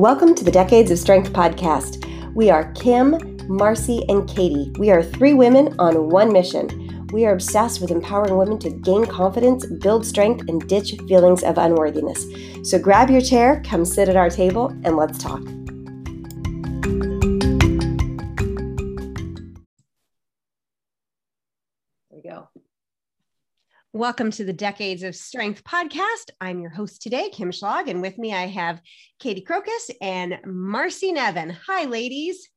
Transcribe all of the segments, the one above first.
Welcome to the Decades of Strength podcast. We are Kim, Marcy, and Katie. We are three women on one mission. We are obsessed with empowering women to gain confidence, build strength, and ditch feelings of unworthiness. So grab your chair, come sit at our table, and let's talk. Welcome to the Decades of Strength podcast. I'm your host today, Kim Schlag, and with me I have Katie Crocus and Marcy Nevin. Hi, ladies.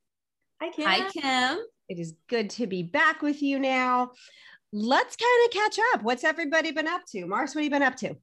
Hi, Kim. Hi, Kim. It is good to be back with you now. Let's kind of catch up. What's everybody been up to? Mars, what have you been up to?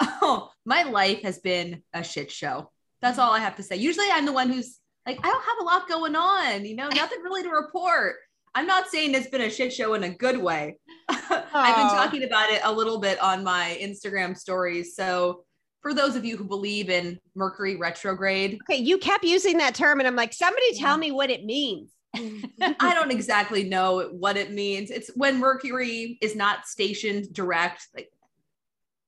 Oh, my life has been a shit show. That's all I have to say. Usually I'm the one who's like, I don't have a lot going on, you know, nothing really to report. I'm not saying it's been a shit show in a good way. I've been talking about it a little bit on my Instagram stories. So, for those of you who believe in Mercury retrograde, Okay, you kept using that term, and I'm like, somebody tell me what it means. I don't exactly know what it means. It's when Mercury is not stationed direct. Like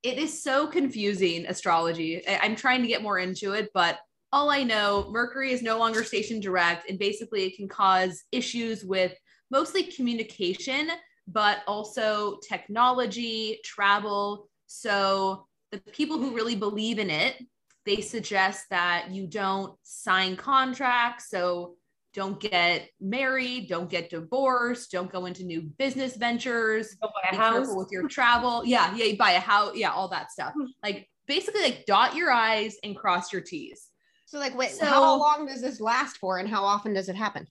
it is so confusing astrology. I- I'm trying to get more into it, but all I know, Mercury is no longer stationed direct, and basically it can cause issues with mostly communication, but also technology, travel. So the people who really believe in it, they suggest that you don't sign contracts. So don't get married, don't get divorced, don't go into new business ventures, Go buy a be house. careful with your travel. Yeah, yeah, you buy a house, yeah, all that stuff. Mm-hmm. Like basically like dot your I's and cross your T's. So, like, wait, So- how long does this last for, and how often does it happen?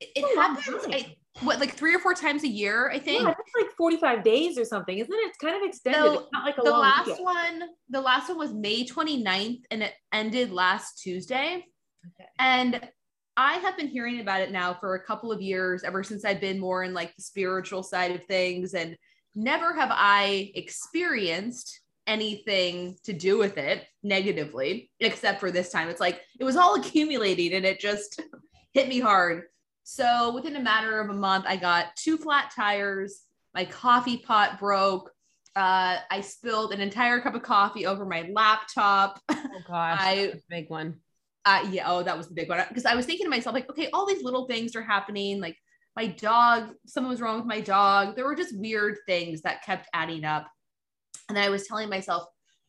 It, it Oh, happens. I, what like three or four times a year, I think. Yeah, that's like 45 days or something, isn't it? It's kind of extended. So, it's not like a the last weekend. one, the last one was May 29th and it ended last Tuesday. Okay. And I have been hearing about it now for a couple of years, ever since I've been more in like the spiritual side of things. And never have I experienced anything to do with it negatively, except for this time. It's like it was all accumulating and it just hit me hard. So within a matter of a month, I got two flat tires, my coffee pot broke. Uh, I spilled an entire cup of coffee over my laptop. Oh gosh, I- big one. uh, yeah, oh, that was the big one. Because I was thinking to myself, like, okay, all these little things are happening. Like my dog, something was wrong with my dog. There were just weird things that kept adding up. And then I was telling myself,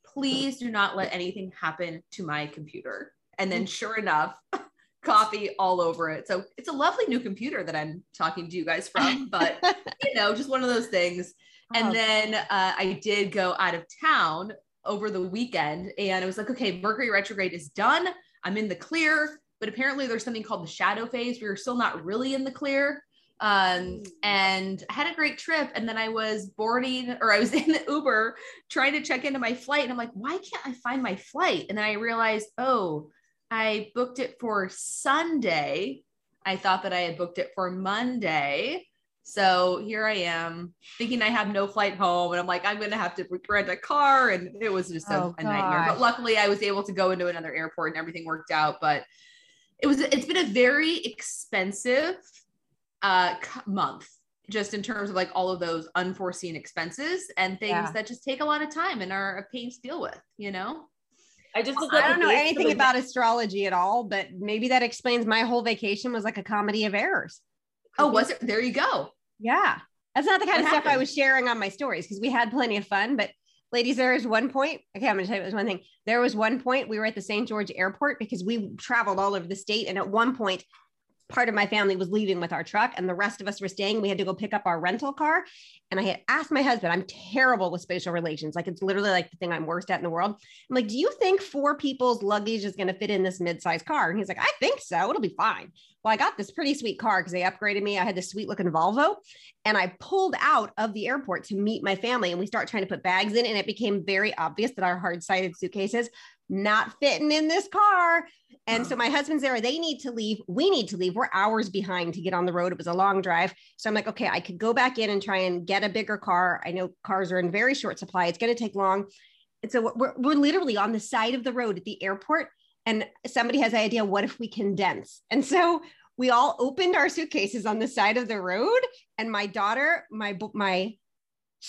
please do not let anything happen to my computer. And then sure enough, coffee all over it. So it's a lovely new computer that I'm talking to you guys from, but you know, just one of those things. And Oh, then uh, I did go out of town over the weekend and it was like, okay, Mercury retrograde is done. I'm in the clear, but apparently there's something called the shadow phase. We were still not really in the clear. Um, and I had a great trip. And then I was boarding or I was in the Uber trying to check into my flight. And I'm like, why can't I find my flight? And then I realized, oh, I booked it for Sunday. I thought that I had booked it for Monday. So here I am thinking I have no flight home. And I'm like, I'm going to have to rent a car. And it was just a, Oh, a nightmare. But luckily I was able to go into another airport and everything worked out. But it was, it's been a very expensive uh, month just in terms of like all of those unforeseen expenses and things Yeah. that just take a lot of time and are a pain to deal with, you know? I just looked I don't know anything the- about astrology at all, but maybe that explains my whole vacation was like a comedy of errors. Oh, was it? There you go. Yeah. That's not the kind What of stuff I was sharing on my stories because we had plenty of fun. But ladies, there is one point. Okay, I'm gonna tell you this one thing. There was one point we were at the St. George airport because we traveled all over the state. And at one point, part of my family was leaving with our truck and the rest of us were staying. We had to go pick up our rental car. And I had asked my husband, I'm terrible with spatial relations. Like it's literally like the thing I'm worst at in the world. I'm like, do you think four people's luggage is going to fit in this mid-sized car? And he's like, I think so. It'll be fine. Well, I got this pretty sweet car because they upgraded me. I had this sweet looking Volvo and I pulled out of the airport to meet my family and we start trying to put bags in and it became very obvious that our hard-sided suitcases not fitting in this car. And so my husband's there. They need to leave. We need to leave. We're hours behind to get on the road. It was a long drive. So I'm like, okay, I could go back in and try and get a bigger car. I know cars are in very short supply. It's going to take long. And so we're, we're literally on the side of the road at the airport. And somebody has the idea, what if we condense? And so we all opened our suitcases on the side of the road. And my daughter, my, my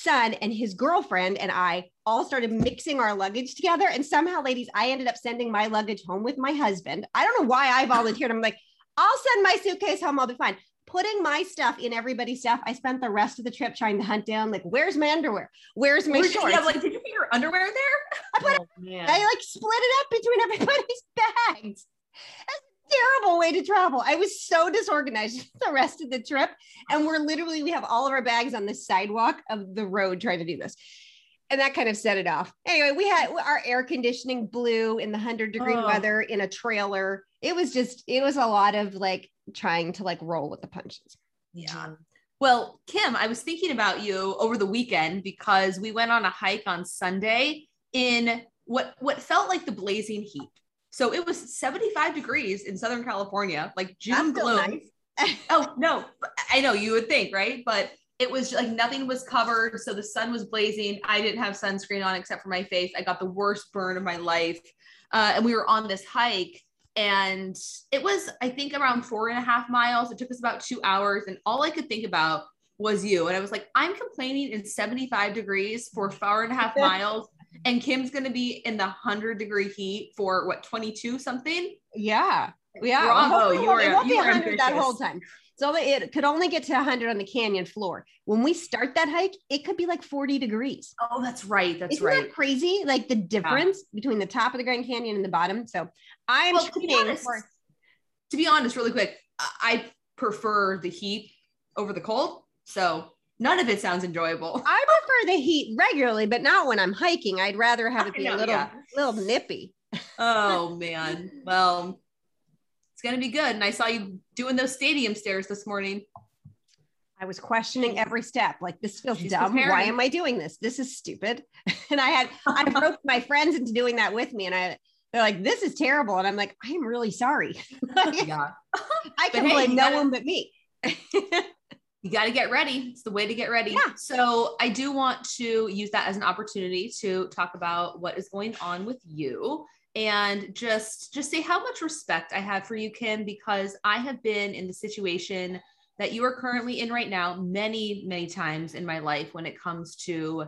son and his girlfriend and I all started mixing our luggage together. And somehow, ladies, I ended up sending my luggage home with my husband. I don't know why I volunteered. I'm like, I'll send my suitcase home. I'll be fine. Putting my stuff in everybody's stuff. I spent the rest of the trip trying to hunt down, like, where's my underwear? Where's my Where'd you- shorts? yeah, like, did you put your underwear there? I put Oh, man. I like split it up between everybody's bags. That's a terrible way to travel. I was so disorganized the rest of the trip. And we're literally, we have all of our bags on the sidewalk of the road trying to do this. And that kind of set it off. Anyway, we had our air conditioning blew in the 100 degree Oh. weather in a trailer. It was just, it was a lot of like trying to like roll with the punches. Yeah. Well, Kim, I was thinking about you over the weekend because we went on a hike on Sunday in what what felt like the blazing heat. So it was 75 degrees in Southern California, like June gloom. Oh no, I know you would think, right? But it was like nothing was covered, so the sun was blazing. I didn't have sunscreen on except for my face. I got the worst burn of my life, uh, and we were on this hike, and it was I think around four and a half miles. It took us about two hours, and all I could think about was you. And I was like, I'm complaining in 75 degrees for four and a half miles, and Kim's gonna be in the hundred degree heat for what 22 something. Yeah. Yeah. Bravo, Well, you were- it won't you be 100 that whole time. So it could only get to 100 on the canyon floor. When we start that hike, it could be like 40 degrees. Oh, that's right. That's right. Isn't right. that crazy? Like the difference between the top of the Grand Canyon and the bottom. So I'm Well, to be honest, for to be honest, really quick, I prefer the heat over the cold. So none of it sounds enjoyable. I prefer the heat regularly, but not when I'm hiking. I'd rather have it I be a little yeah. little nippy. Oh man. Well, it's gonna be good. And I saw you doing those stadium stairs this morning. I was questioning every step. Like this feels She's dumb. Why am I doing this? This is stupid. And I had I roped my friends into doing that with me, and I they're like, "This is terrible," and I'm like, "I am really sorry. I Yeah. can hey, blame no gotta- one but me." You got to get ready. It's the way to get ready. Yeah. So I do want to use that as an opportunity to talk about what is going on with you and just just say how much respect I have for you, Kim, because I have been in the situation that you are currently in right now many, many times in my life when it comes to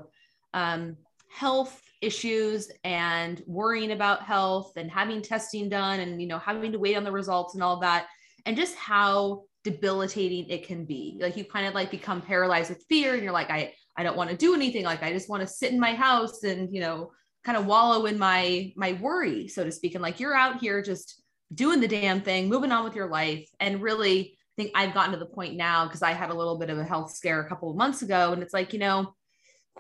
um, health issues and worrying about health and having testing done and you know having to wait on the results and all that and just how debilitating it can be. Like you kind of like become paralyzed with fear and you're like i i don't want to do anything. Like i just want to sit in my house and you know kind of wallow in my my worry so to speak. And like you're out here just doing the damn thing moving on with your life. And really I think I've gotten to the point now because I had a little bit of a health scare a couple of months ago, and it's like you know,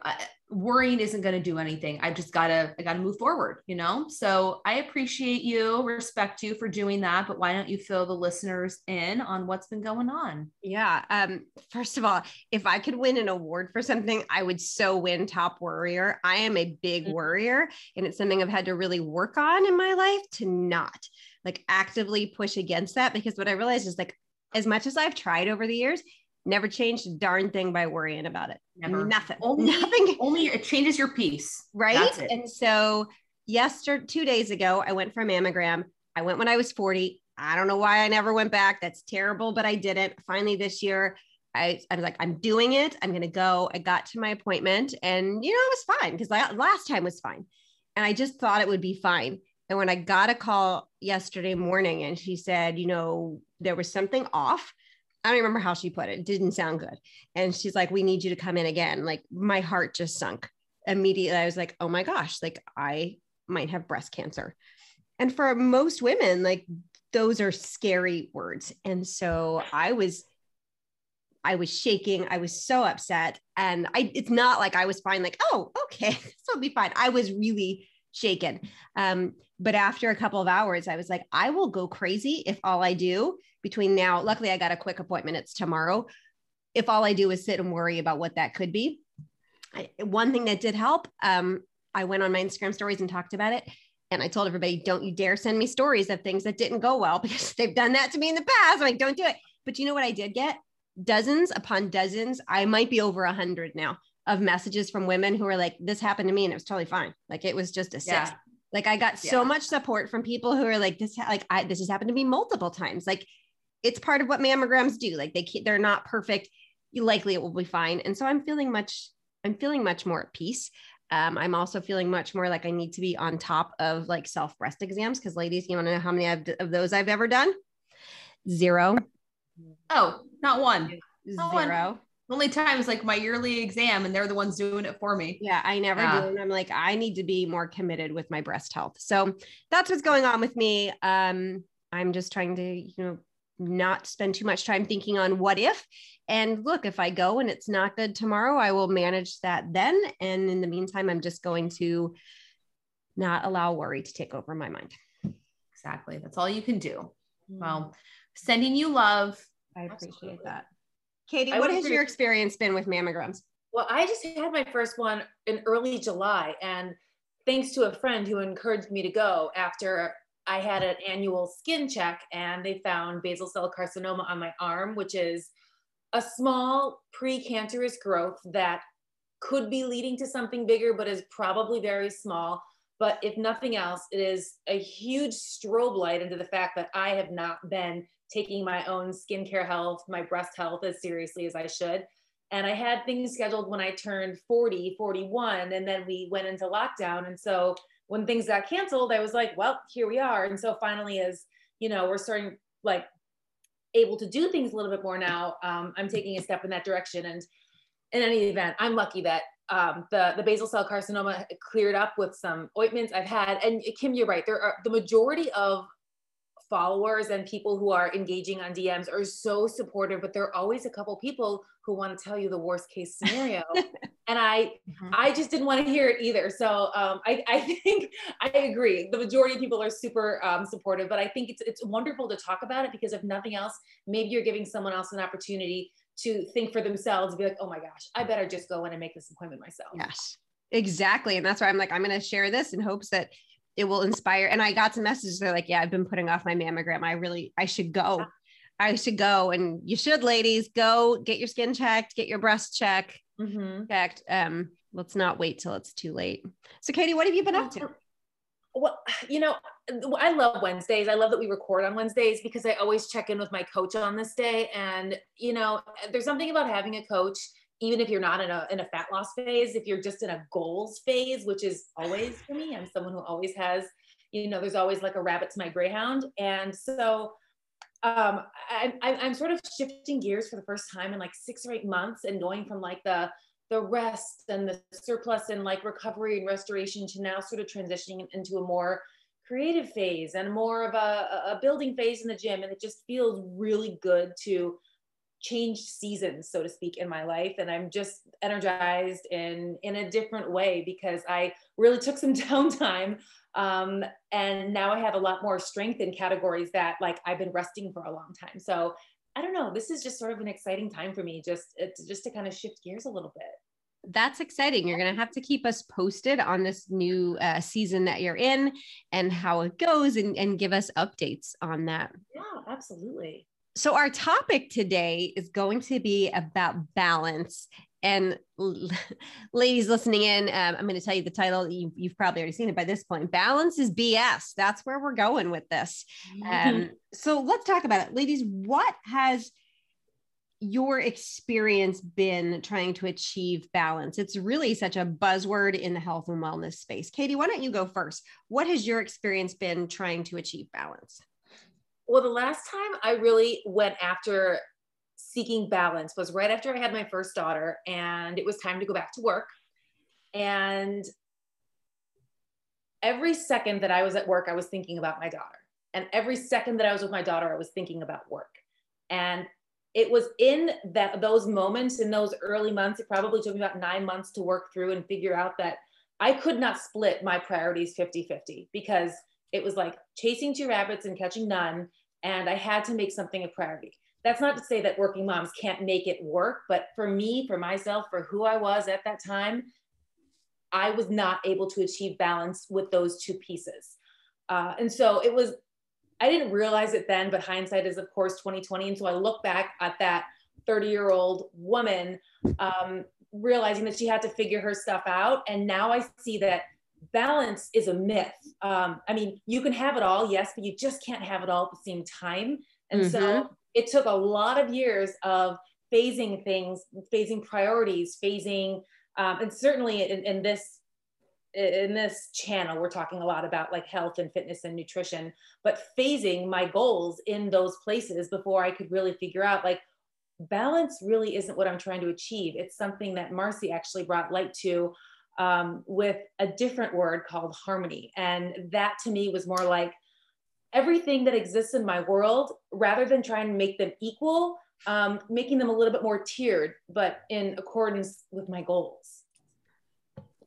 I, worrying isn't going to do anything. I've just got to I got to move forward, you know. So I appreciate you, respect you for doing that, but why don't you fill the listeners in on what's been going on? Yeah. Um, first of all, if I could win an award for something, I would so win top worrier. I am a big Mhm. worrier, and it's something I've had to really work on in my life to not like actively push against that because what I realized is like as much as I've tried over the years, never changed a darn thing by worrying about it. Never. Nothing. Only Nothing. only it changes your peace, Right. And so yesterday, two days ago, I went for a mammogram. I went when I was 40. I don't know why I never went back. That's terrible, but I didn't. Finally, this year, I, I was like, I'm doing it. I'm going to go. I got to my appointment and, you know, it was fine because last time was fine. And I just thought it would be fine. And when I got a call yesterday morning and she said, you know, there was something off. I don't remember how she put it. It didn't sound good. And she's like, we need you to come in again. Like my heart just sunk immediately. I was like, oh my gosh, like I might have breast cancer. And for most women, like those are scary words. And so I was I was shaking. I was so upset. And I it's not like I was fine, like, oh, okay, this will be fine. I was really shaken. Um, but after a couple of hours, I was like, I will go crazy if all I do between now, luckily I got a quick appointment. It's tomorrow. If all I do is sit and worry about what that could be. I, one thing that did help, um, I went on my Instagram stories and talked about it. And I told everybody, don't you dare send me stories of things that didn't go well because they've done that to me in the past. I'm like, don't do it. But you know what I did get? Dozens upon dozens. I might be over a hundred now of messages from women who are like, this happened to me and it was totally fine. Like it was just a cyst. Yeah. Like I got so much support from people who are like, this, like I, this has happened to me multiple times. Like it's part of what mammograms do. Like they, they're not perfect. Likely it will be fine. And so I'm feeling much I'm feeling much more at peace. Um, I'm also feeling much more like I need to be on top of like self breast exams because, ladies, you want to know how many I've, of those I've ever done? Zero. Oh, not one. Not one. Only times like my yearly exam, and they're the ones doing it for me. Yeah, I never Yeah. do. And I'm like, I need to be more committed with my breast health. So that's what's going on with me. Um, I'm just trying to, you know, not spend too much time thinking on what if. And look, if I go and it's not good tomorrow, I will manage that then. And in the meantime, I'm just going to not allow worry to take over my mind. Exactly. That's all you can do. Mm. Well, sending you love. I appreciate Absolutely. that. Katie, what has your experience been with mammograms? Well, I just had my first one in early July, and thanks to a friend who encouraged me to go after I had an annual skin check, and they found basal cell carcinoma on my arm, which is a small precancerous growth that could be leading to something bigger, but is probably very small. But if nothing else, it is a huge strobe light into the fact that I have not been taking my own skincare health, my breast health as seriously as I should and I had things scheduled when I turned 40, 41, and then we went into lockdown. And so when things got canceled, I was like, well, here we are. And so finally, as you know, we're starting like able to do things a little bit more now. Um, I'm taking a step in that direction. And in any event, I'm lucky that um, the the basal cell carcinoma cleared up with some ointments I've had. And Kim, you're right. There are the majority of followers and people who are engaging on DMs are so supportive, but there are always a couple people who want to tell you the worst case scenario. and I Mhm. I just didn't want to hear it either. So um, I, I think I agree. The majority of people are super um, supportive, but I think it's it's wonderful to talk about it because if nothing else, maybe you're giving someone else an opportunity to think for themselves, be like, oh my gosh, I better just go in and make this appointment myself. Yes, exactly. And that's why I'm like, I'm going to share this in hopes that it will inspire. And I got some messages. They're like, yeah, I've been putting off my mammogram. I really, I should go. I should go. And you should, ladies, go get your skin checked, get your breast check Mhm. checked. Um, let's not wait till it's too late. So, Katie, what have you been up to? Well, you know, I love Wednesdays. I love that we record on Wednesdays because I always check in with my coach on this day. And, you know, there's something about having a coach, even if you're not in a, in a fat loss phase, if you're just in a goals phase, which is always for me, I'm someone who always has, you know, there's always like a rabbit to my greyhound. And so um, I, I, I'm sort of shifting gears for the first time in like six or eight months and going from like the, the rest and the surplus and like recovery and restoration to now sort of transitioning into a more creative phase and more of a, a building phase in the gym. And it just feels really good to change seasons, so to speak, in my life. And I'm just energized in, in a different way because I really took some downtime. Um, and now I have a lot more strength in categories that like I've been resting for a long time. So I don't know. This is just sort of an exciting time for me, just it's just to kind of shift gears a little bit. That's exciting. You're going to have to keep us posted on this new uh, season that you're in and how it goes and, and give us updates on that. Yeah, absolutely. So, our topic today is going to be about balance. And ladies listening in, um, I'm going to tell you the title. You, you've probably already seen it by this point. Balance is BS. That's where we're going with this. Um, so, let's talk about it. Ladies, what has your experience been trying to achieve balance? It's really such a buzzword in the health and wellness space. Katie, why don't you go first? What has your experience been trying to achieve balance? Well, the last time I really went after seeking balance was right after I had my first daughter, and it was time to go back to work. And every second that I was at work, I was thinking about my daughter. And every second that I was with my daughter, I was thinking about work. And it was in that those moments in those early months, it probably took me about nine months to work through and figure out that I could not split my priorities 50 50 because it was like chasing two rabbits and catching none. And I had to make something a priority. That's not to say that working moms can't make it work, but for me, for myself, for who I was at that time, I was not able to achieve balance with those two pieces. Uh, and so it was, I didn't realize it then, but hindsight is, of course, 2020. And so I look back at that 30 year old woman, um, realizing that she had to figure her stuff out. And now I see that balance is a myth. Um, I mean, you can have it all, yes, but you just can't have it all at the same time. And so it took a lot of years of phasing things, phasing priorities, phasing Um, and certainly in, in this in this channel we're talking a lot about like health and fitness and nutrition but phasing my goals in those places before i could really figure out like balance really isn't what i'm trying to achieve it's something that marcy actually brought light to um, with a different word called harmony and that to me was more like everything that exists in my world rather than trying to make them equal um, making them a little bit more tiered but in accordance with my goals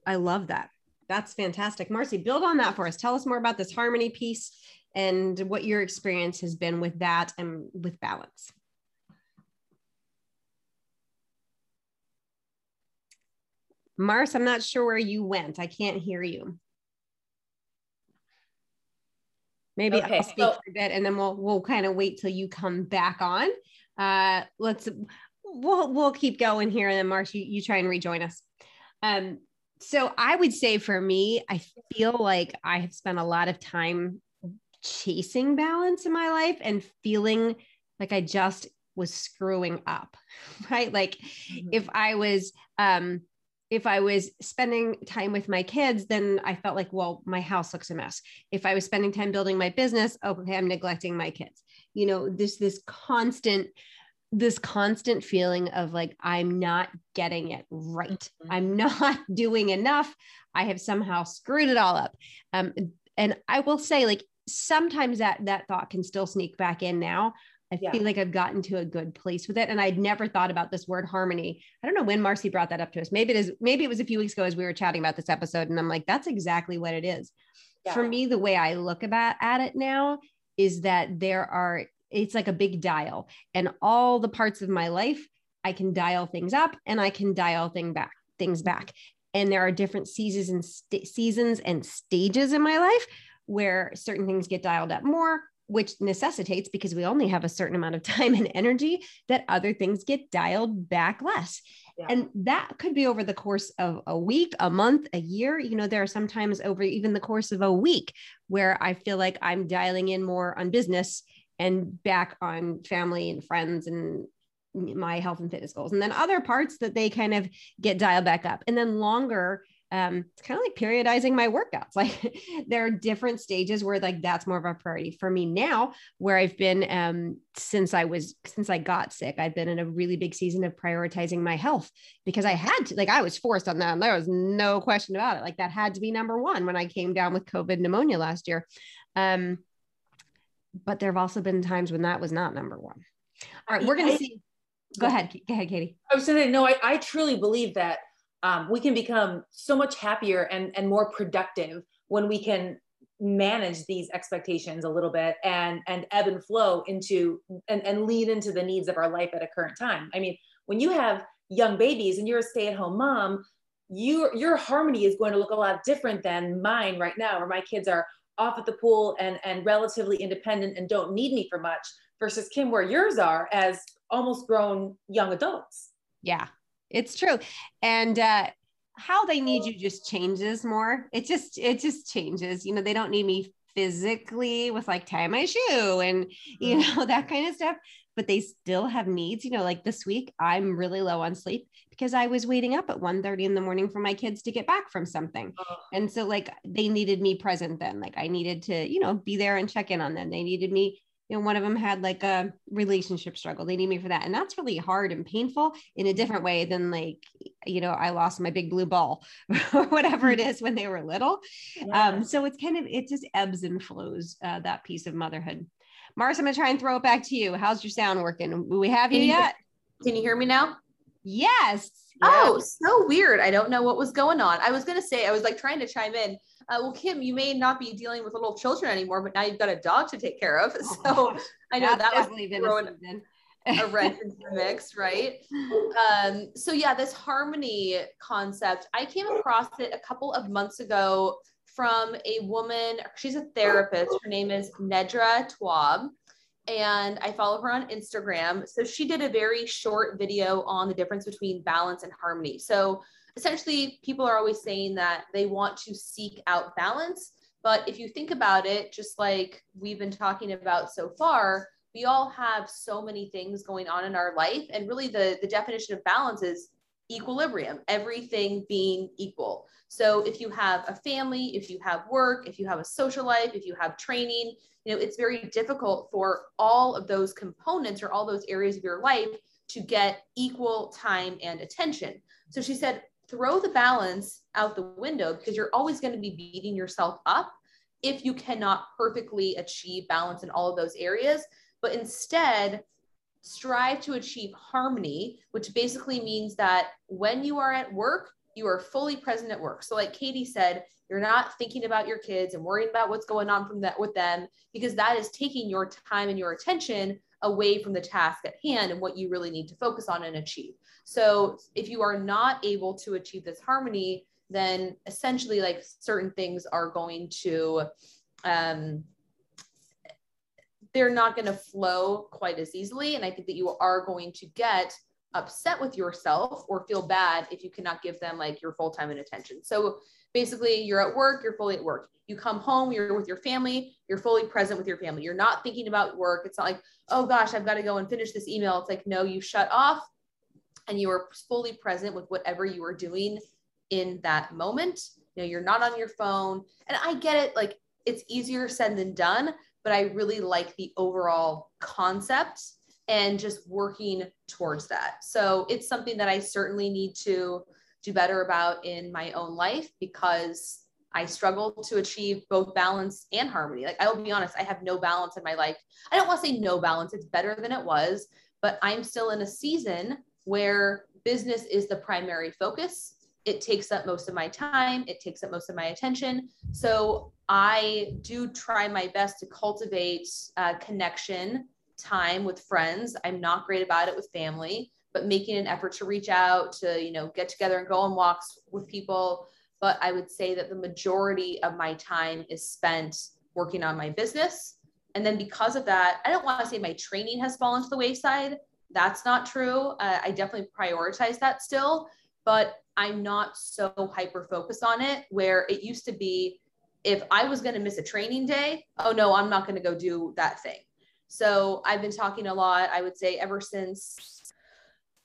I love that. That's fantastic. Marcy, build on that for us. Tell us more about this harmony piece and what your experience has been with that and with balance. Mars, I'm not sure where you went. I can't hear you. Maybe okay, I'll speak so- for a bit and then we'll we'll kind of wait till you come back on. Uh let's we'll we'll keep going here and then Mars, you, you try and rejoin us. Um so I would say for me, I feel like I have spent a lot of time chasing balance in my life and feeling like I just was screwing up, right? Like mm-hmm. if I was, um, if I was spending time with my kids, then I felt like, well, my house looks a mess. If I was spending time building my business, okay, I'm neglecting my kids. You know, this this constant this constant feeling of like i'm not getting it right mm-hmm. i'm not doing enough i have somehow screwed it all up um, and i will say like sometimes that that thought can still sneak back in now i yeah. feel like i've gotten to a good place with it and i'd never thought about this word harmony i don't know when marcy brought that up to us maybe it is maybe it was a few weeks ago as we were chatting about this episode and i'm like that's exactly what it is yeah. for me the way i look about at it now is that there are it's like a big dial and all the parts of my life i can dial things up and i can dial thing back things back and there are different seasons and st- seasons and stages in my life where certain things get dialed up more which necessitates because we only have a certain amount of time and energy that other things get dialed back less yeah. and that could be over the course of a week a month a year you know there are sometimes over even the course of a week where i feel like i'm dialing in more on business and back on family and friends and my health and fitness goals. And then other parts that they kind of get dialed back up. And then longer, um, it's kind of like periodizing my workouts. Like there are different stages where like that's more of a priority for me now, where I've been um, since I was since I got sick. I've been in a really big season of prioritizing my health because I had to. Like I was forced on that. And there was no question about it. Like that had to be number one when I came down with COVID pneumonia last year. Um, but there have also been times when that was not number one. All right, we're going to see. Go ahead. Go ahead, Katie. I was saying, no, I, I truly believe that um, we can become so much happier and, and more productive when we can manage these expectations a little bit and and ebb and flow into and, and lean into the needs of our life at a current time. I mean, when you have young babies and you're a stay-at-home mom, your your harmony is going to look a lot different than mine right now, where my kids are off at the pool and and relatively independent and don't need me for much versus kim where yours are as almost grown young adults yeah it's true and uh how they need you just changes more it just it just changes you know they don't need me physically with like tie my shoe and you mm-hmm. know that kind of stuff but they still have needs you know like this week i'm really low on sleep because I was waiting up at 1 30 in the morning for my kids to get back from something. And so like they needed me present then. Like I needed to, you know, be there and check in on them. They needed me, you know, one of them had like a relationship struggle. They need me for that. And that's really hard and painful in a different way than like, you know, I lost my big blue ball or whatever it is when they were little. Yeah. Um, so it's kind of, it just ebbs and flows uh, that piece of motherhood. Mars, I'm gonna try and throw it back to you. How's your sound working? We have you yet? Can you hear me now? Yes. Oh, so weird. I don't know what was going on. I was going to say, I was like trying to chime in. Uh, well, Kim, you may not be dealing with little children anymore, but now you've got a dog to take care of. So oh, I know that was throwing a wrench into the mix, right? Um, so yeah, this harmony concept, I came across it a couple of months ago from a woman. She's a therapist. Her name is Nedra Tawwab and I follow her on Instagram. So she did a very short video on the difference between balance and harmony. So essentially, people are always saying that they want to seek out balance. But if you think about it, just like we've been talking about so far, we all have so many things going on in our life. And really, the, the definition of balance is equilibrium, everything being equal. So if you have a family, if you have work, if you have a social life, if you have training, you know, it's very difficult for all of those components or all those areas of your life to get equal time and attention. So she said, throw the balance out the window because you're always going to be beating yourself up if you cannot perfectly achieve balance in all of those areas. But instead, strive to achieve harmony, which basically means that when you are at work, you are fully present at work. So, like Katie said, you're not thinking about your kids and worrying about what's going on from that with them because that is taking your time and your attention away from the task at hand and what you really need to focus on and achieve. So, if you are not able to achieve this harmony, then essentially, like certain things are going to, um, they're not going to flow quite as easily. And I think that you are going to get upset with yourself or feel bad if you cannot give them like your full time and attention. So basically, you're at work, you're fully at work. You come home, you're with your family, you're fully present with your family. You're not thinking about work. It's not like, oh gosh, I've got to go and finish this email. It's like, no, you shut off and you are fully present with whatever you are doing in that moment. You know, you're not on your phone. And I get it, like it's easier said than done, but I really like the overall concept and just working towards that. So it's something that I certainly need to do better about in my own life because I struggle to achieve both balance and harmony. Like I'll be honest, I have no balance in my life. I don't want to say no balance, it's better than it was, but I'm still in a season where business is the primary focus. It takes up most of my time, it takes up most of my attention. So I do try my best to cultivate uh, connection time with friends. I'm not great about it with family, but making an effort to reach out to, you know, get together and go on walks with people. But I would say that the majority of my time is spent working on my business. And then because of that, I don't want to say my training has fallen to the wayside. That's not true. Uh, I definitely prioritize that still, but I'm not so hyper focused on it where it used to be if I was going to miss a training day, oh no, I'm not going to go do that thing. So I've been talking a lot, I would say, ever since,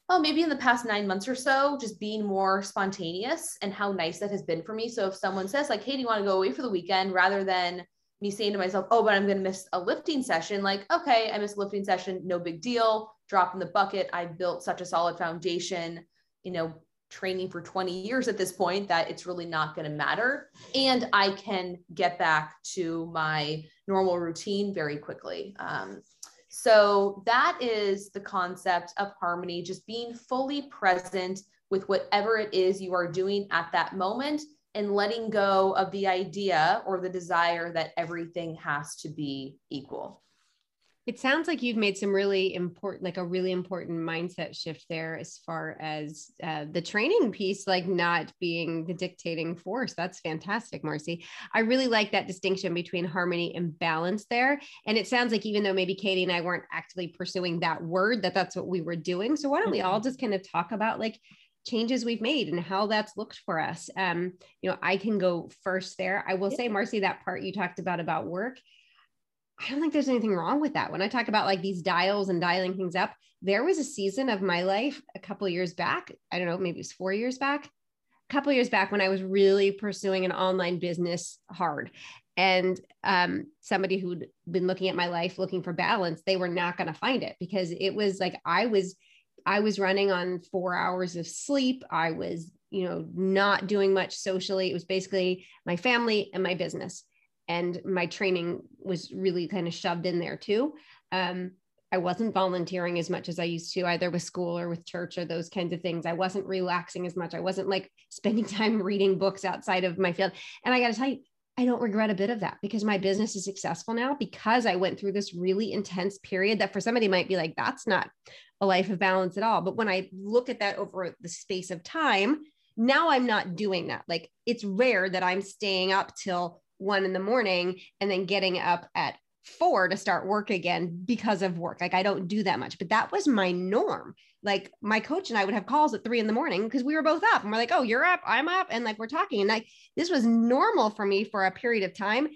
oh, maybe in the past nine months or so, just being more spontaneous and how nice that has been for me. So if someone says, like, hey, do you want to go away for the weekend rather than me saying to myself, oh, but I'm going to miss a lifting session, like, okay, I missed a lifting session, no big deal, drop in the bucket. I built such a solid foundation, you know, training for 20 years at this point that it's really not going to matter. And I can get back to my normal routine very quickly. Um, so that is the concept of harmony, just being fully present with whatever it is you are doing at that moment and letting go of the idea or the desire that everything has to be equal. It sounds like you've made some really important, like a really important mindset shift there as far as uh, the training piece, like not being the dictating force. That's fantastic, Marcy. I really like that distinction between harmony and balance there. And it sounds like even though maybe Katie and I weren't actively pursuing that word, that that's what we were doing. So why don't we all mm-hmm. just kind of talk about like changes we've made and how that's looked for us. Um, you know, I can go first there. I will say, Marcy, that part you talked about about work I don't think there's anything wrong with that. When I talk about like these dials and dialing things up, there was a season of my life a couple years back. I don't know, maybe it was four years back, a couple years back when I was really pursuing an online business hard. And um, somebody who'd been looking at my life looking for balance, they were not going to find it because it was like I was, I was running on four hours of sleep. I was, you know, not doing much socially. It was basically my family and my business and my training was really kind of shoved in there too. Um, I wasn't volunteering as much as I used to, either with school or with church or those kinds of things. I wasn't relaxing as much. I wasn't like spending time reading books outside of my field. And I got to tell you, I don't regret a bit of that because my business is successful now because I went through this really intense period that for somebody might be like, that's not a life of balance at all. But when I look at that over the space of time, now I'm not doing that. Like it's rare that I'm staying up till one in the morning and then getting up at four to start work again because of work. Like I don't do that much, but that was my norm. Like my coach and I would have calls at three in the morning because we were both up and we're like, oh, you're up, I'm up. And like we're talking. And like this was normal for me for a period of time.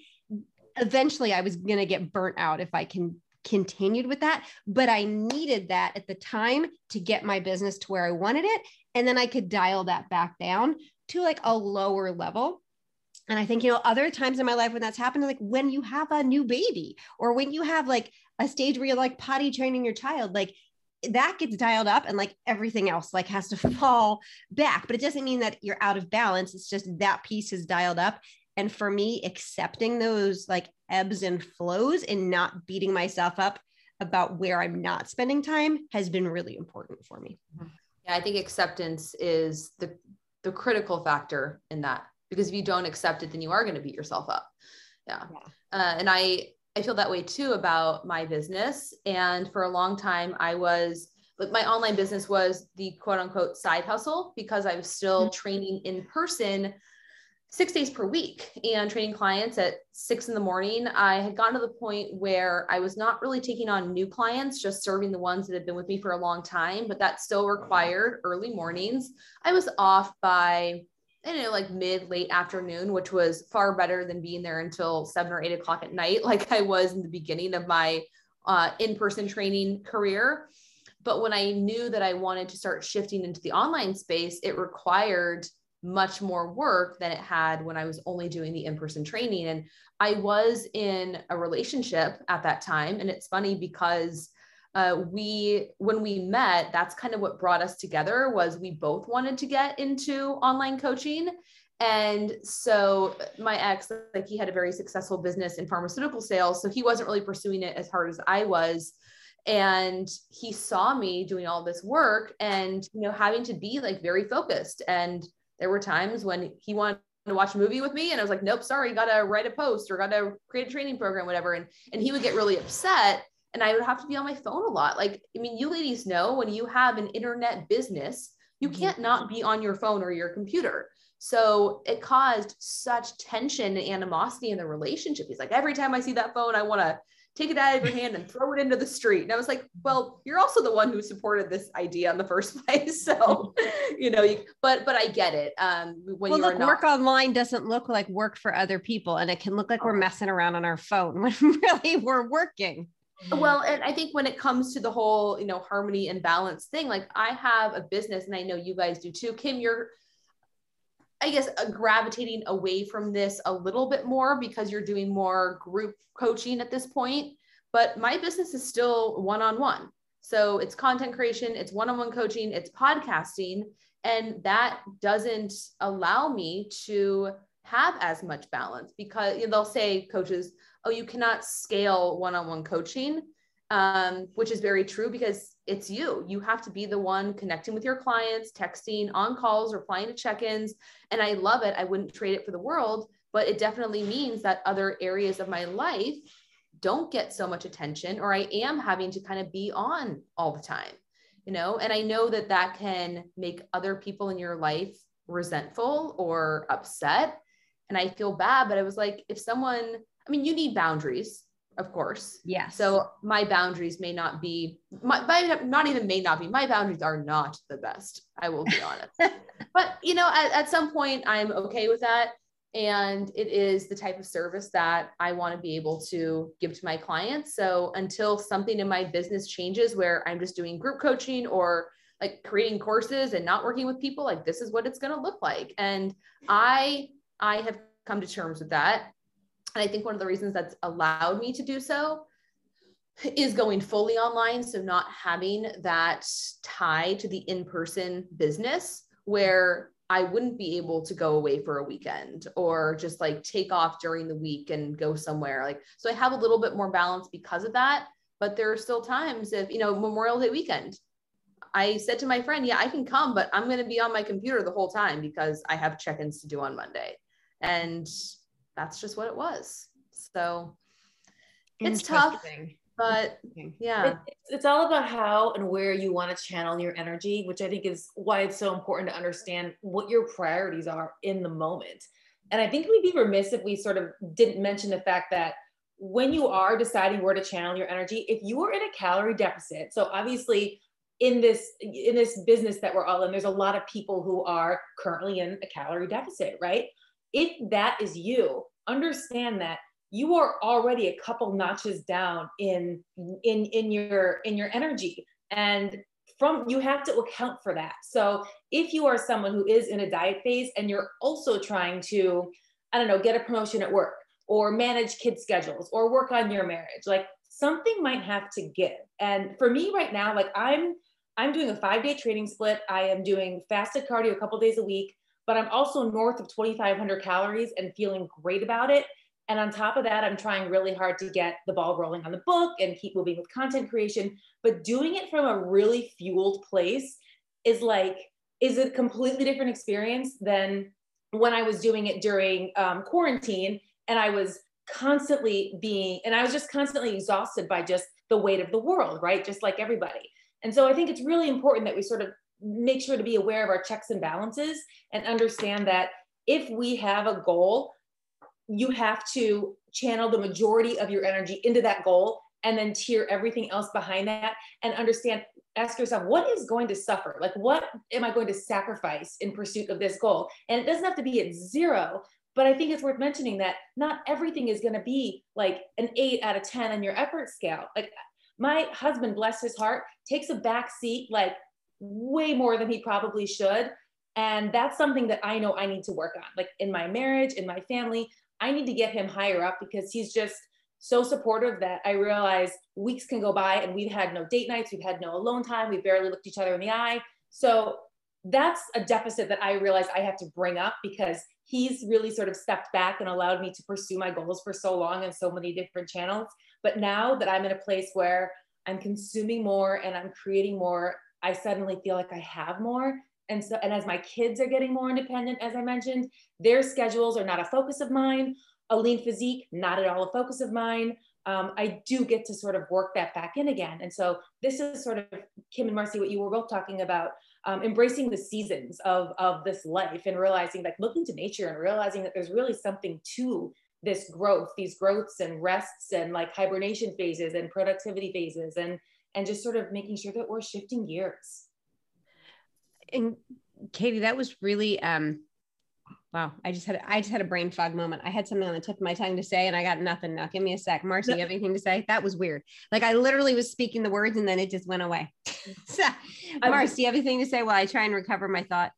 Eventually I was going to get burnt out if I can continued with that, but I needed that at the time to get my business to where I wanted it. And then I could dial that back down to like a lower level. And I think, you know, other times in my life when that's happened, like when you have a new baby or when you have like a stage where you're like potty training your child, like that gets dialed up and like everything else like has to fall back. But it doesn't mean that you're out of balance. It's just that piece is dialed up. And for me accepting those like ebbs and flows and not beating myself up about where i'm not spending time has been really important for me. Mm-hmm. Yeah i think acceptance is the the critical factor in that because if you don't accept it then you are going to beat yourself up yeah, yeah. Uh, and i I feel that way too about my business. And for a long time, I was like, my online business was the quote unquote side hustle because I was still mm-hmm. training in person six days per week and training clients at six in the morning. I had gotten to the point where I was not really taking on new clients, just serving the ones that had been with me for a long time, but that still required early mornings. I was off by you know, like mid late afternoon, which was far better than being there until seven or eight o'clock at night, like I was in the beginning of my uh, in person training career. But when I knew that I wanted to start shifting into the online space, it required much more work than it had when I was only doing the in person training. And I was in a relationship at that time. And it's funny because uh, we when we met that's kind of what brought us together was we both wanted to get into online coaching. And so my ex like he had a very successful business in pharmaceutical sales so he wasn't really pursuing it as hard as i was. And he saw me doing all this work and you know having to be like very focused. And there were times when he wanted to watch a movie with me and i was like nope sorry gotta write a post or gotta create a training program whatever. And and he would get really upset and I would have to be on my phone a lot. Like, I mean, you ladies know when you have an internet business, you mm-hmm. can't not be on your phone or your computer. So it caused such tension and animosity in the relationship. He's like, every time I see that phone, I want to take it out of your hand and throw it into the street. And I was like, well, you're also the one who supported this idea in the first place. So, you know, you, but, but I get it. Um, when well, look, not- work online doesn't look like work for other people. And it can look like we're oh. messing around on our phone when really we're working. Well, and I think when it comes to the whole, you know, harmony and balance thing, like I have a business and I know you guys do too. Kim, you're, I guess, uh, gravitating away from this a little bit more because you're doing more group coaching at this point. But my business is still one on one. So it's content creation, it's one on one coaching, it's podcasting. And that doesn't allow me to have as much balance because you know, they'll say coaches, oh, you cannot scale one on one coaching, um, which is very true because it's you. You have to be the one connecting with your clients, texting, on calls, replying to check ins. And I love it. I wouldn't trade it for the world, but it definitely means that other areas of my life don't get so much attention, or I am having to kind of be on all the time. You know, and I know that that can make other people in your life resentful or upset. And I feel bad, but I was like, if someone I mean, you need boundaries, of course. Yeah. So my boundaries may not be my, my not even may not be my boundaries are not the best. I will be honest. but you know, at, at some point, I'm okay with that. And it is the type of service that I want to be able to give to my clients. So until something in my business changes where I'm just doing group coaching or like creating courses and not working with people, like this is what it's going to look like. And I I have come to terms with that and I think one of the reasons that's allowed me to do so is going fully online. So, not having that tie to the in person business where I wouldn't be able to go away for a weekend or just like take off during the week and go somewhere. Like, so I have a little bit more balance because of that. But there are still times if, you know, Memorial Day weekend, I said to my friend, yeah, I can come, but I'm going to be on my computer the whole time because I have check ins to do on Monday. And that's just what it was. So it's tough, but yeah. It's, it's all about how and where you want to channel your energy, which I think is why it's so important to understand what your priorities are in the moment. And I think we'd be remiss if we sort of didn't mention the fact that when you are deciding where to channel your energy, if you are in a calorie deficit, so obviously in this in this business that we're all in, there's a lot of people who are currently in a calorie deficit, right? If that is you, understand that you are already a couple notches down in in in your in your energy. And from you have to account for that. So if you are someone who is in a diet phase and you're also trying to i don't know get a promotion at work or manage kids schedules or work on your marriage like something might have to give. And for me right now like i'm i'm doing a five day training split. I am doing fasted cardio a couple days a week but i'm also north of 2500 calories and feeling great about it and on top of that, I'm trying really hard to get the ball rolling on the book and keep moving with content creation. But doing it from a really fueled place is like, is a completely different experience than when I was doing it during um, quarantine and I was constantly being, and I was just constantly exhausted by just the weight of the world, right? Just like everybody. And so I think it's really important that we sort of make sure to be aware of our checks and balances and understand that if we have a goal you have to channel the majority of your energy into that goal and then tier everything else behind that and understand ask yourself what is going to suffer? Like what am i going to sacrifice in pursuit of this goal? And it doesn't have to be at zero but i think it's worth mentioning that not everything is going to be like an 8 out of 10 on your effort scale. Like my husband bless his heart takes a back seat like way more than he probably should and that's something that i know i need to work on like in my marriage in my family I need to get him higher up because he's just so supportive that I realize weeks can go by and we've had no date nights, we've had no alone time, we barely looked each other in the eye. So that's a deficit that I realize I have to bring up because he's really sort of stepped back and allowed me to pursue my goals for so long in so many different channels. But now that I'm in a place where I'm consuming more and I'm creating more, I suddenly feel like I have more. And so, and as my kids are getting more independent, as I mentioned, their schedules are not a focus of mine. A lean physique, not at all a focus of mine. Um, I do get to sort of work that back in again. And so this is sort of Kim and Marcy, what you were both talking about, um, embracing the seasons of, of this life and realizing like looking to nature and realizing that there's really something to this growth, these growths and rests and like hibernation phases and productivity phases and, and just sort of making sure that we're shifting gears and Katie, that was really um wow. I just had I just had a brain fog moment. I had something on the tip of my tongue to say and I got nothing now. Give me a sec. Marcy, you have anything to say? That was weird. Like I literally was speaking the words and then it just went away. so, Marcy, you have anything to say while I try and recover my thought?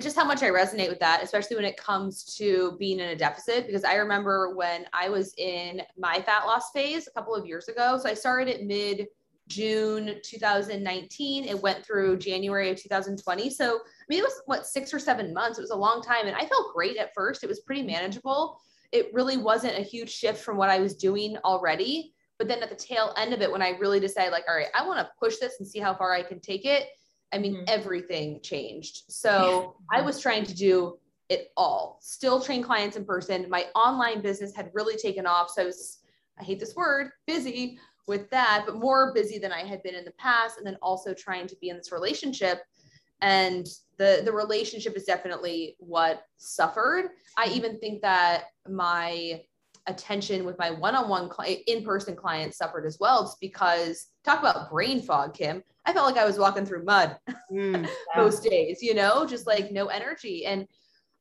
just how much I resonate with that, especially when it comes to being in a deficit. Because I remember when I was in my fat loss phase a couple of years ago. So I started at mid June 2019. It went through January of 2020. So, I mean, it was what, six or seven months. It was a long time. And I felt great at first. It was pretty manageable. It really wasn't a huge shift from what I was doing already. But then at the tail end of it, when I really decided, like, all right, I want to push this and see how far I can take it, I mean, mm-hmm. everything changed. So I was trying to do it all, still train clients in person. My online business had really taken off. So I was, I hate this word, busy, with that, but more busy than I had been in the past. And then also trying to be in this relationship. And the, the relationship is definitely what suffered. I mm-hmm. even think that my attention with my one-on-one in-person clients suffered as well just because talk about brain fog kim i felt like i was walking through mud mm, yeah. most days you know just like no energy and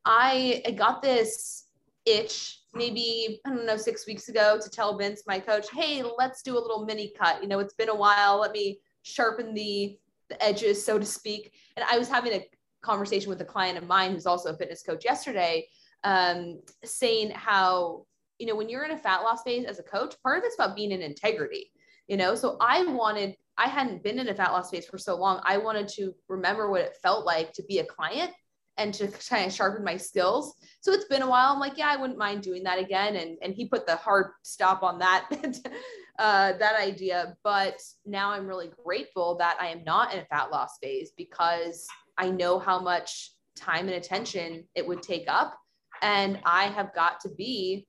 i, I got this itch maybe I don't know six weeks ago to tell Vince, my coach, hey, let's do a little mini cut. You know, it's been a while. Let me sharpen the the edges, so to speak. And I was having a conversation with a client of mine who's also a fitness coach yesterday, um, saying how you know when you're in a fat loss phase as a coach, part of it's about being in integrity. You know, so I wanted. I hadn't been in a fat loss phase for so long. I wanted to remember what it felt like to be a client and to kind of sharpen my skills. So it's been a while. I'm like, yeah, I wouldn't mind doing that again. And and he put the hard stop on that uh, that idea. But now I'm really grateful that I am not in a fat loss phase because I know how much time and attention it would take up, and I have got to be.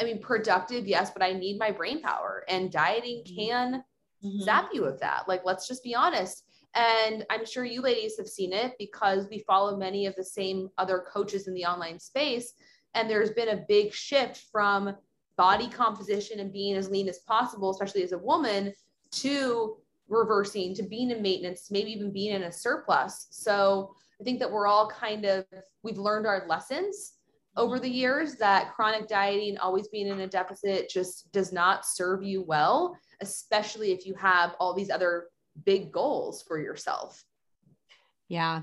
I mean, productive, yes, but I need my brain power, and dieting mm-hmm. can mm-hmm. zap you of that. Like, let's just be honest and I'm sure you ladies have seen it because we follow many of the same other coaches in the online space. And there's been a big shift from body composition and being as lean as possible, especially as a woman, to reversing, to being in maintenance, maybe even being in a surplus. So I think that we're all kind of, we've learned our lessons over the years that chronic dieting, always being in a deficit, just does not serve you well, especially if you have all these other big goals for yourself. Yeah.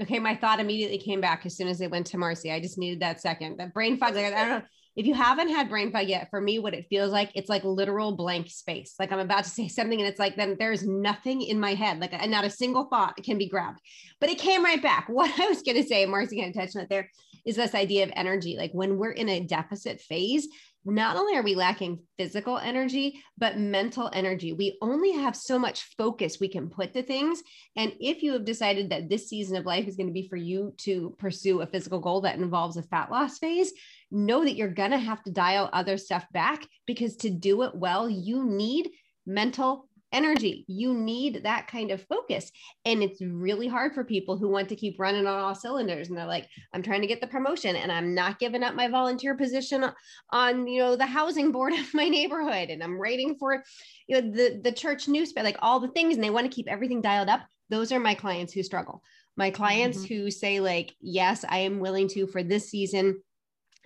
Okay. My thought immediately came back as soon as they went to Marcy. I just needed that second. That brain fog. Like, I don't know if you haven't had brain fog yet, for me, what it feels like, it's like literal blank space. Like I'm about to say something and it's like, then there's nothing in my head, like and not a single thought can be grabbed. But it came right back. What I was going to say, Marcy kind of touched on it there, is this idea of energy. Like when we're in a deficit phase, not only are we lacking physical energy, but mental energy. We only have so much focus we can put to things. And if you have decided that this season of life is going to be for you to pursue a physical goal that involves a fat loss phase, know that you're going to have to dial other stuff back because to do it well, you need mental energy. You need that kind of focus. And it's really hard for people who want to keep running on all cylinders. And they're like, I'm trying to get the promotion and I'm not giving up my volunteer position on, you know, the housing board of my neighborhood. And I'm writing for, you know, the, the church newspaper, like all the things. And they want to keep everything dialed up. Those are my clients who struggle. My clients mm-hmm. who say like, yes, I am willing to, for this season,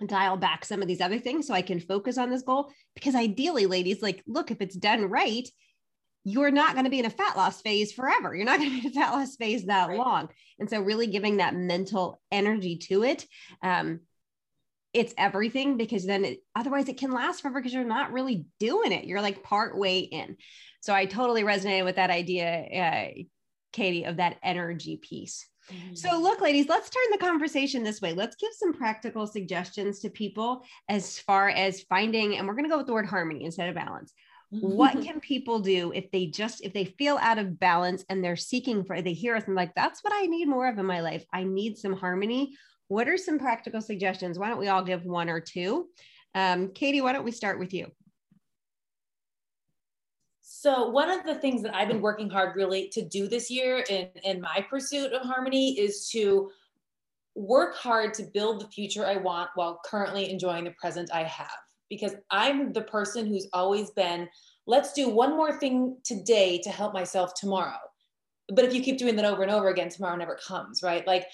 dial back some of these other things so I can focus on this goal. Because ideally, ladies, like, look, if it's done right, you're not going to be in a fat loss phase forever. You're not going to be in a fat loss phase that right. long. And so, really giving that mental energy to it, um, it's everything because then it, otherwise it can last forever because you're not really doing it. You're like part way in. So, I totally resonated with that idea, uh, Katie, of that energy piece. So, mm-hmm. look, ladies, let's turn the conversation this way. Let's give some practical suggestions to people as far as finding, and we're going to go with the word harmony instead of balance. What can people do if they just if they feel out of balance and they're seeking for they hear us and like that's what i need more of in my life. I need some harmony. What are some practical suggestions? Why don't we all give one or two? Um, katie why don't we start with you? So one of the things that I've been working hard really to do this year in, in my pursuit of harmony is to work hard to build the future I want while currently enjoying the present I have. Because I'm the person who's always been, let's do one more thing today to help myself tomorrow. But if you keep doing that over and over again, tomorrow never comes, right? Like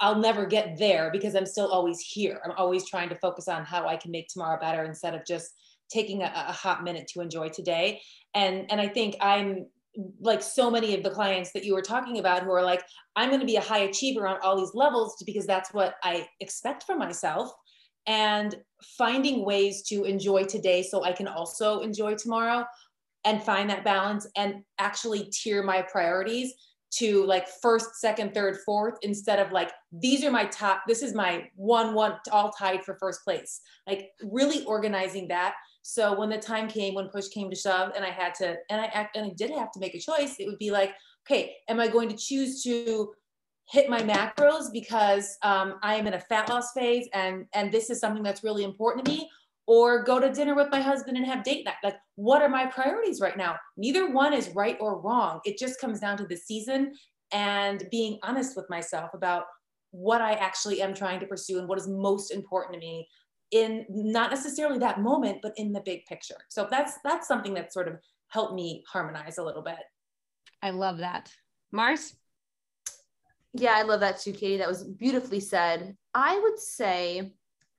I'll never get there because I'm still always here. I'm always trying to focus on how I can make tomorrow better instead of just taking a, a hot minute to enjoy today and and i think i'm like so many of the clients that you were talking about who are like i'm going to be a high achiever on all these levels because that's what i expect from myself and finding ways to enjoy today so i can also enjoy tomorrow and find that balance and actually tier my priorities to like first second third fourth instead of like these are my top this is my one one all tied for first place. Like really organizing that. So when the time came, when push came to shove, and I had to, and I act, and I did have to make a choice, it would be like, okay, am I going to choose to hit my macros because um, I am in a fat loss phase, and and this is something that's really important to me, or go to dinner with my husband and have date night? Like, what are my priorities right now? Neither one is right or wrong. It just comes down to the season and being honest with myself about what I actually am trying to pursue and what is most important to me in not necessarily that moment but in the big picture so that's that's something that sort of helped me harmonize a little bit i love that mars yeah i love that too katie. That was beautifully said. I would say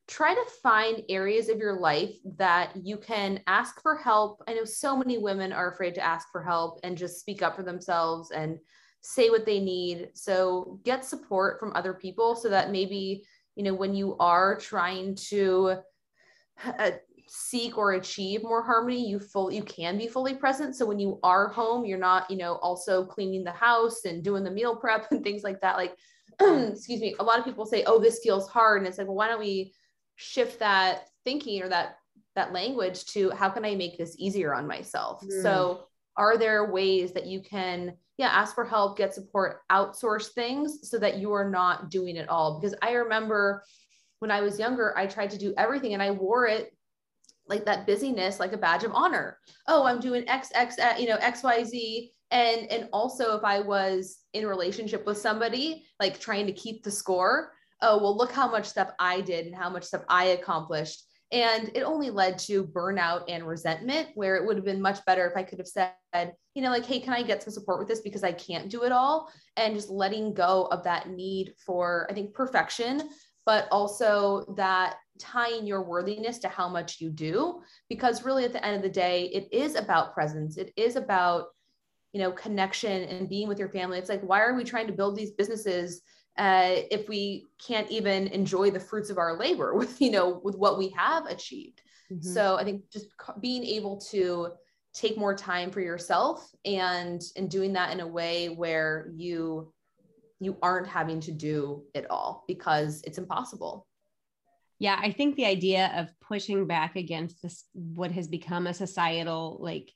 try to find areas of your life that you can ask for help. I know so many women are afraid to ask for help and just speak up for themselves and say what they need. So get support from other people so that maybe you know when you are trying to uh, seek or achieve more harmony you full you can be fully present. So when you are home you're not you know also cleaning the house and doing the meal prep and things like that like excuse me a lot of people say oh this feels hard. And it's like well why don't we shift that thinking or that that language to how can i make this easier on myself? Mm. so are there ways that you can yeah ask for help get support outsource things so that you are not doing it all? Because i remember when i was younger i tried to do everything and i wore it like that busyness like a badge of honor. Oh i'm doing X, uh, you know xyz and and also if i was in relationship with somebody like trying to keep the score oh well look how much stuff i did and how much stuff i accomplished. And it only led to burnout and resentment, where it would have been much better if I could have said, you know, like, hey, can I get some support with this because I can't do it all? And just letting go of that need for, I think, perfection but also that tying your worthiness to how much you do because really at the end of the day it is about presence. It is about you know connection and being with your family. It's like why are we trying to build these businesses uh, if we can't even enjoy the fruits of our labor with you know with what we have achieved? Mm-hmm. so i think just being able to take more time for yourself and and doing that in a way where you you aren't having to do it all because it's impossible yeah i think the idea of pushing back against this what has become a societal like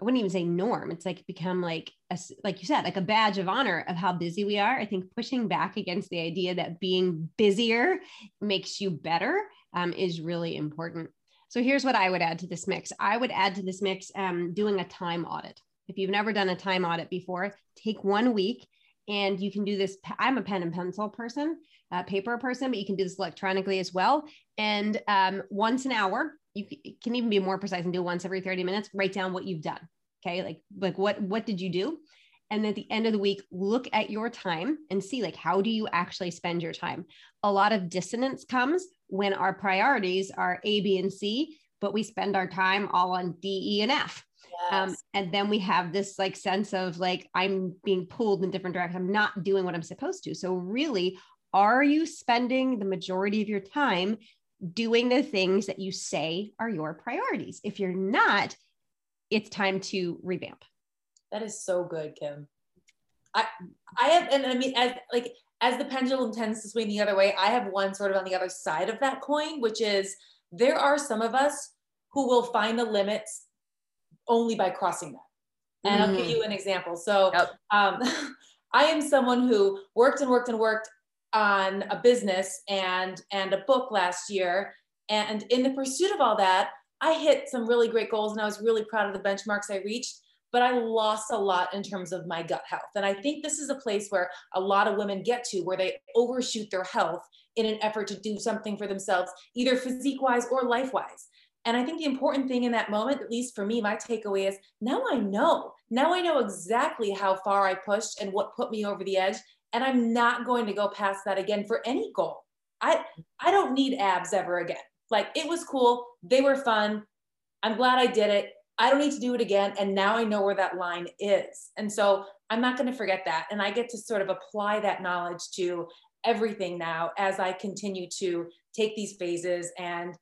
I wouldn't even say norm. It's like become like a, like you said, like a badge of honor of how busy we are. I think pushing back against the idea that being busier makes you better um, is really important. So here's what I would add to this mix. I would add to this mix um, doing a time audit. If you've never done a time audit before, take one week and you can do this. I'm a pen and pencil person paper person, but you can do this electronically as well. And um, once an hour, you can even be more precise and do once every 30 minutes, write down what you've done. Okay. Like, like what, what did you do? And at the end of the week, look at your time and see like, how do you actually spend your time? A lot of dissonance comes when our priorities are A, B, and C, but we spend our time all on D, E, and F. Um, and then we have this like sense of like i'm being pulled in different directions i'm not doing what i'm supposed to so really are you spending the majority of your time doing the things that you say are your priorities? If you're not, it's time to revamp. That is so good, Kim. I I have and I mean as like as the pendulum tends to swing the other way, I have one sort of on the other side of that coin, which is there are some of us who will find the limits only by crossing that. And mm. I'll give mm. you an example. So yep. um, I am someone who worked and worked and worked on a business and and a book last year and in the pursuit of all that i hit some really great goals and i was really proud of the benchmarks i reached but i lost a lot in terms of my gut health and i think this is a place where a lot of women get to where they overshoot their health in an effort to do something for themselves either physique wise or life wise and I think the important thing in that moment, at least for me, my takeaway is now I know. Now I know exactly how far I pushed and what put me over the edge. And i'm not going to go past that again for any goal. I i don't need abs ever again. Like it was cool. They were fun. I'm glad i did it. I don't need to do it again. And now i know where that line is. And so i'm not going to forget that. And i get to sort of apply that knowledge to everything now as i continue to take these phases and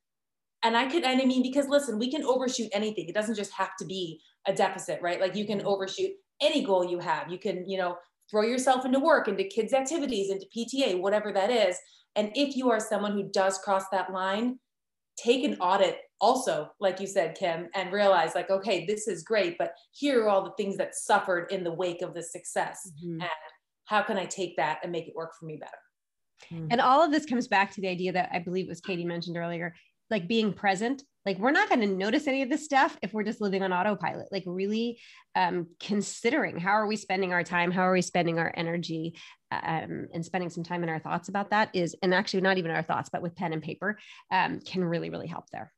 and i could and i mean because listen we can overshoot anything it doesn't just have to be a deficit right like you can mm-hmm. overshoot any goal you have you can you know throw yourself into work, into kids' activities, into PTA, whatever that is. And if you are someone who does cross that line, take an audit also, like you said, Kim, and realize, like, okay, this is great, but here are all the things that suffered in the wake of the success. Mm-hmm. And how can I take that and make it work for me better? Mm-hmm. And all of this comes back to the idea that I believe was Katie mentioned earlier, like being present like we're not going to notice any of this stuff if we're just living on autopilot. Like really um, considering how are we spending our time how are we spending our energy um, and spending some time in our thoughts about that is and actually not even our thoughts but with pen and paper um, can really really help there.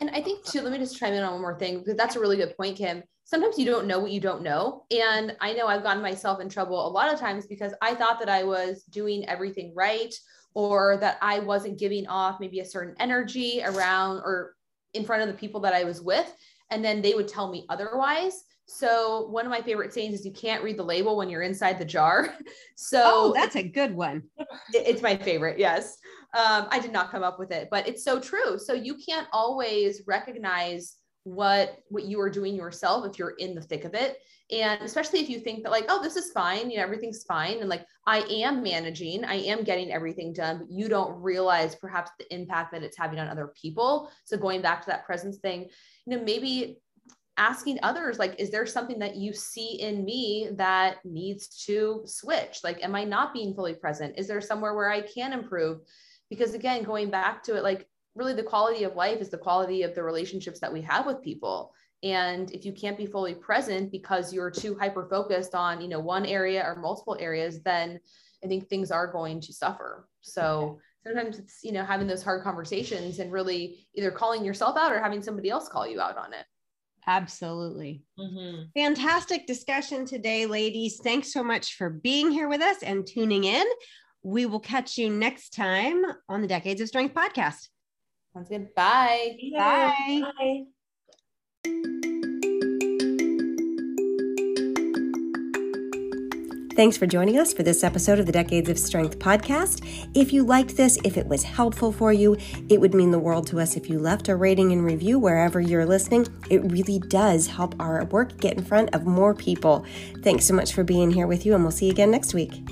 And i think too let me just chime in on one more thing because that's a really good point kim. Sometimes you don't know what you don't know and i know i've gotten myself in trouble a lot of times because i thought that i was doing everything right or that I wasn't giving off maybe a certain energy around or in front of the people that I was with. And then they would tell me otherwise. So one of my favorite sayings is you can't read the label when you're inside the jar. So oh, that's a good one. It's my favorite. Yes. Um, I did not come up with it, but it's so true. So you can't always recognize what what you are doing yourself if you're in the thick of it. And especially if you think that like oh this is fine you know everything's fine. And like i am managing i am getting everything done but you don't realize perhaps the impact that it's having on other people. So going back to that presence thing you know maybe asking others like is there something that you see in me that needs to switch? Like am i not being fully present? Is there somewhere where i can improve? Because again going back to it like really the quality of life is the quality of the relationships that we have with people and if you can't be fully present because you're too hyper focused on you know one area or multiple areas then i think things are going to suffer so sometimes it's you know having those hard conversations and really either calling yourself out or having somebody else call you out on it Absolutely. Mm-hmm. Fantastic discussion today, ladies. Thanks so much for being here with us and tuning in. We will catch you next time on the Decades of Strength podcast. Sounds good. Bye. Bye. Bye. Thanks for joining us for this episode of the Decades of Strength podcast. If you liked this, if it was helpful for you, it would mean the world to us if you left a rating and review wherever you're listening. It really does help our work get in front of more people. Thanks so much for being here with you, and we'll see you again next week.